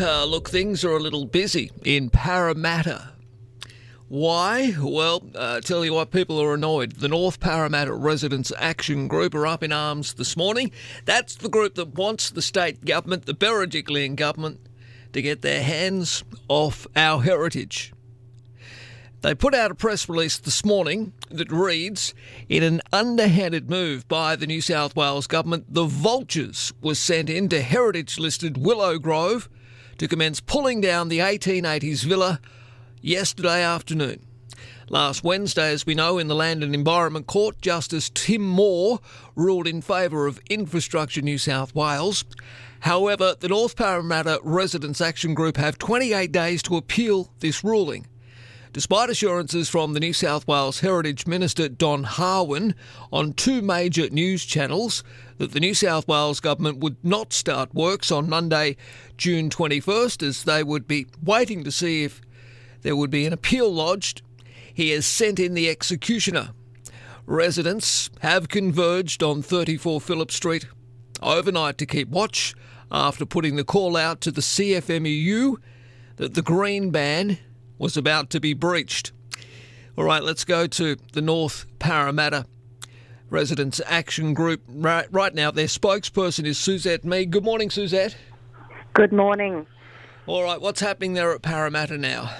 Uh, look, things are a little busy in Parramatta. Why? Well, uh, tell you what, people are annoyed. The North Parramatta Residents Action Group are up in arms this morning. That's the group that wants the state government, the Berejiklian government, to get their hands off our heritage. They put out a press release this morning that reads In an underhanded move by the New South Wales government, the vultures were sent into heritage listed Willow Grove to commence pulling down the 1880s villa yesterday afternoon. Last Wednesday, as we know, in the Land and Environment Court, Justice Tim Moore ruled in favour of Infrastructure New South Wales. However, the North Parramatta Residents Action Group have 28 days to appeal this ruling. Despite assurances from the New South Wales Heritage Minister Don Harwin on two major news channels that the New South Wales government would not start works on Monday, June 21st, as they would be waiting to see if there would be an appeal lodged, he has sent in the executioner. Residents have converged on 34 Phillip Street overnight to keep watch after putting the call out to the CFMEU that the green ban was about to be breached. All right, let's go to the North Parramatta Residents Action Group. Right, right now, their spokesperson is Suzette Meade. Good morning, Suzette. Good morning. All right, what's happening there at Parramatta now?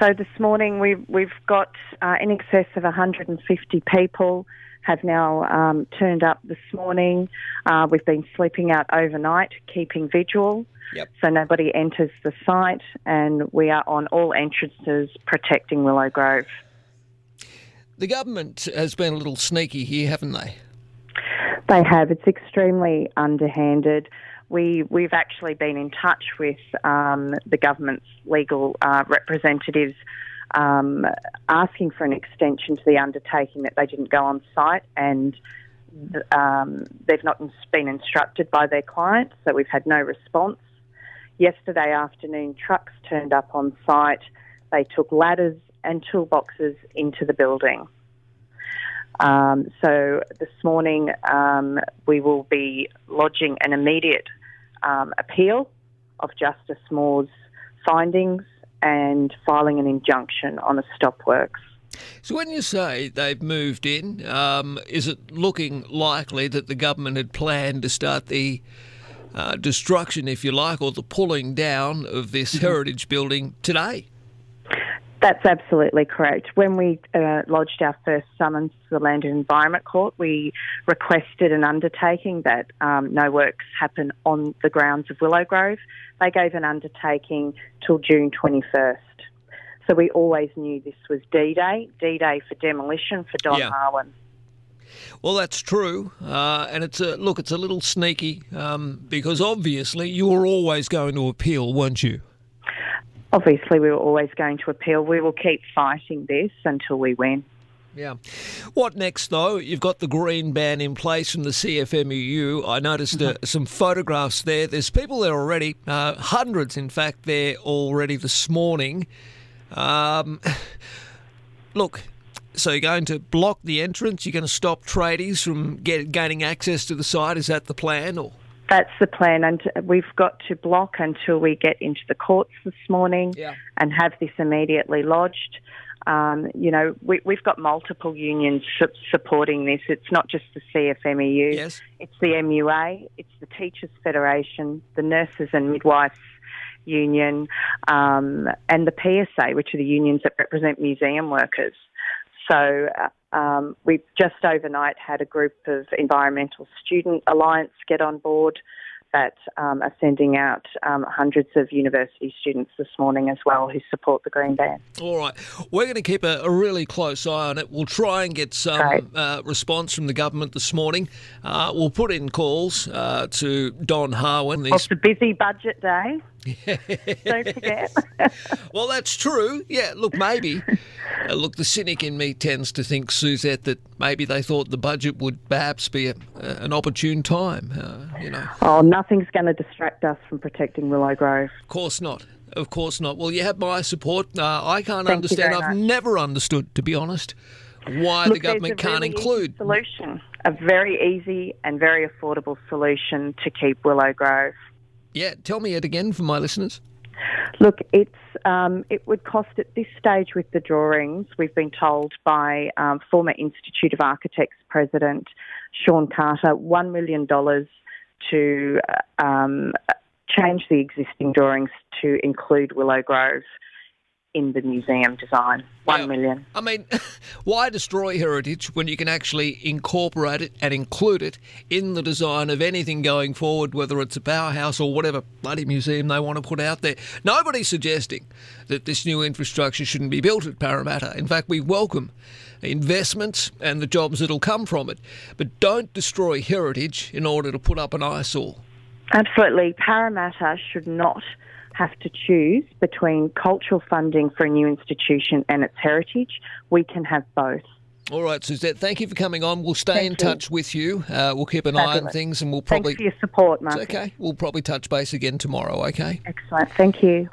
So this morning we've we've got uh, in excess of 150 people have now um, turned up this morning. Uh, we've been sleeping out overnight, keeping vigil. Yep. So nobody enters the site, and we are on all entrances protecting Willow Grove. The government has been a little sneaky here, haven't they? They have. It's extremely underhanded. We we've actually been in touch with um, the government's legal uh, representatives, um, asking for an extension to the undertaking that they didn't go on site, and um, they've not been instructed by their client, so we've had no response. Yesterday afternoon, trucks turned up on site. They took ladders and toolboxes into the building. Um, so this morning um, we will be lodging an immediate um, appeal of Justice Moore's findings and filing an injunction on a stop works. So, when you say they've moved in, um, is it looking likely that the government had planned to start the uh, destruction, if you like, or the pulling down of this mm-hmm. heritage building today? That's absolutely correct. When we uh, lodged our first summons to the Land and Environment Court, we requested an undertaking that um, no works happen on the grounds of Willow Grove. They gave an undertaking till June 21st. So we always knew this was D Day, D Day for demolition for Don yeah. Harwin. Well, that's true, uh, and it's a look. It's a little sneaky um, because obviously you were always going to appeal, weren't you? Obviously we were always going to appeal. We will keep fighting this until we win. Yeah. What next, though? You've got the green ban in place from the CFMEU. I noticed uh, mm-hmm. some photographs there. There's people there already, uh, hundreds, in fact, there already this morning. Um, look, so you're going to block the entrance? You're going to stop tradies from get, gaining access to the site? Is that the plan? Or that's the plan, and we've got to block until we get into the courts this morning yeah. and have this immediately lodged. Um, you know, we, have got multiple unions su- supporting this. It's not just the CFMEU. Yes. It's the MUA. It's the Teachers Federation, the Nurses and Midwives Union, um, and the PSA, which are the unions that represent museum workers. So uh, um, we've just overnight had a group of Environmental Student Alliance get on board that um, are sending out um, hundreds of university students this morning as well who support the Green Ban. All right. We're going to keep a, a really close eye on it. We'll try and get some uh, response from the government this morning. Uh, we'll put in calls uh, to Don Harwin. These... It's a busy budget day. Don't forget. well, that's true. Yeah, look, maybe. Uh, look, the cynic in me tends to think, Suzette, that maybe they thought the budget would perhaps be a, an opportune time. Uh, you know. Oh, nothing's going to distract us from protecting Willow Grove. Of course not. Of course not. Well, you have my support. Uh, I can't Thank understand. I've much. never understood, to be honest, why Look, the government can't really include solution. A very easy and very affordable solution to keep Willow Grove. Yeah, tell me it again for my listeners. Look, it's um, it would cost at this stage with the drawings. We've been told by um, former Institute of Architects president Shaun Carter one million dollars to um, change the existing drawings to include Willow Grove in the museum design. One Yeah. million. I mean, why destroy heritage when you can actually incorporate it and include it in the design of anything going forward, whether it's a powerhouse or whatever bloody museum they want to put out there? Nobody's suggesting that this new infrastructure shouldn't be built at Parramatta. In fact, we welcome investments and the jobs that'll come from it. But don't destroy heritage in order to put up an eyesore. Absolutely. Parramatta should not have to choose between cultural funding for a new institution and its heritage. We can have both. All right, Suzette, thank you for coming on. We'll stay Thank in you. touch with you. Uh, we'll keep an eye on things and we'll probably. Thanks for your support, Mark. Okay. We'll probably touch base again tomorrow, okay? Excellent. Thank you.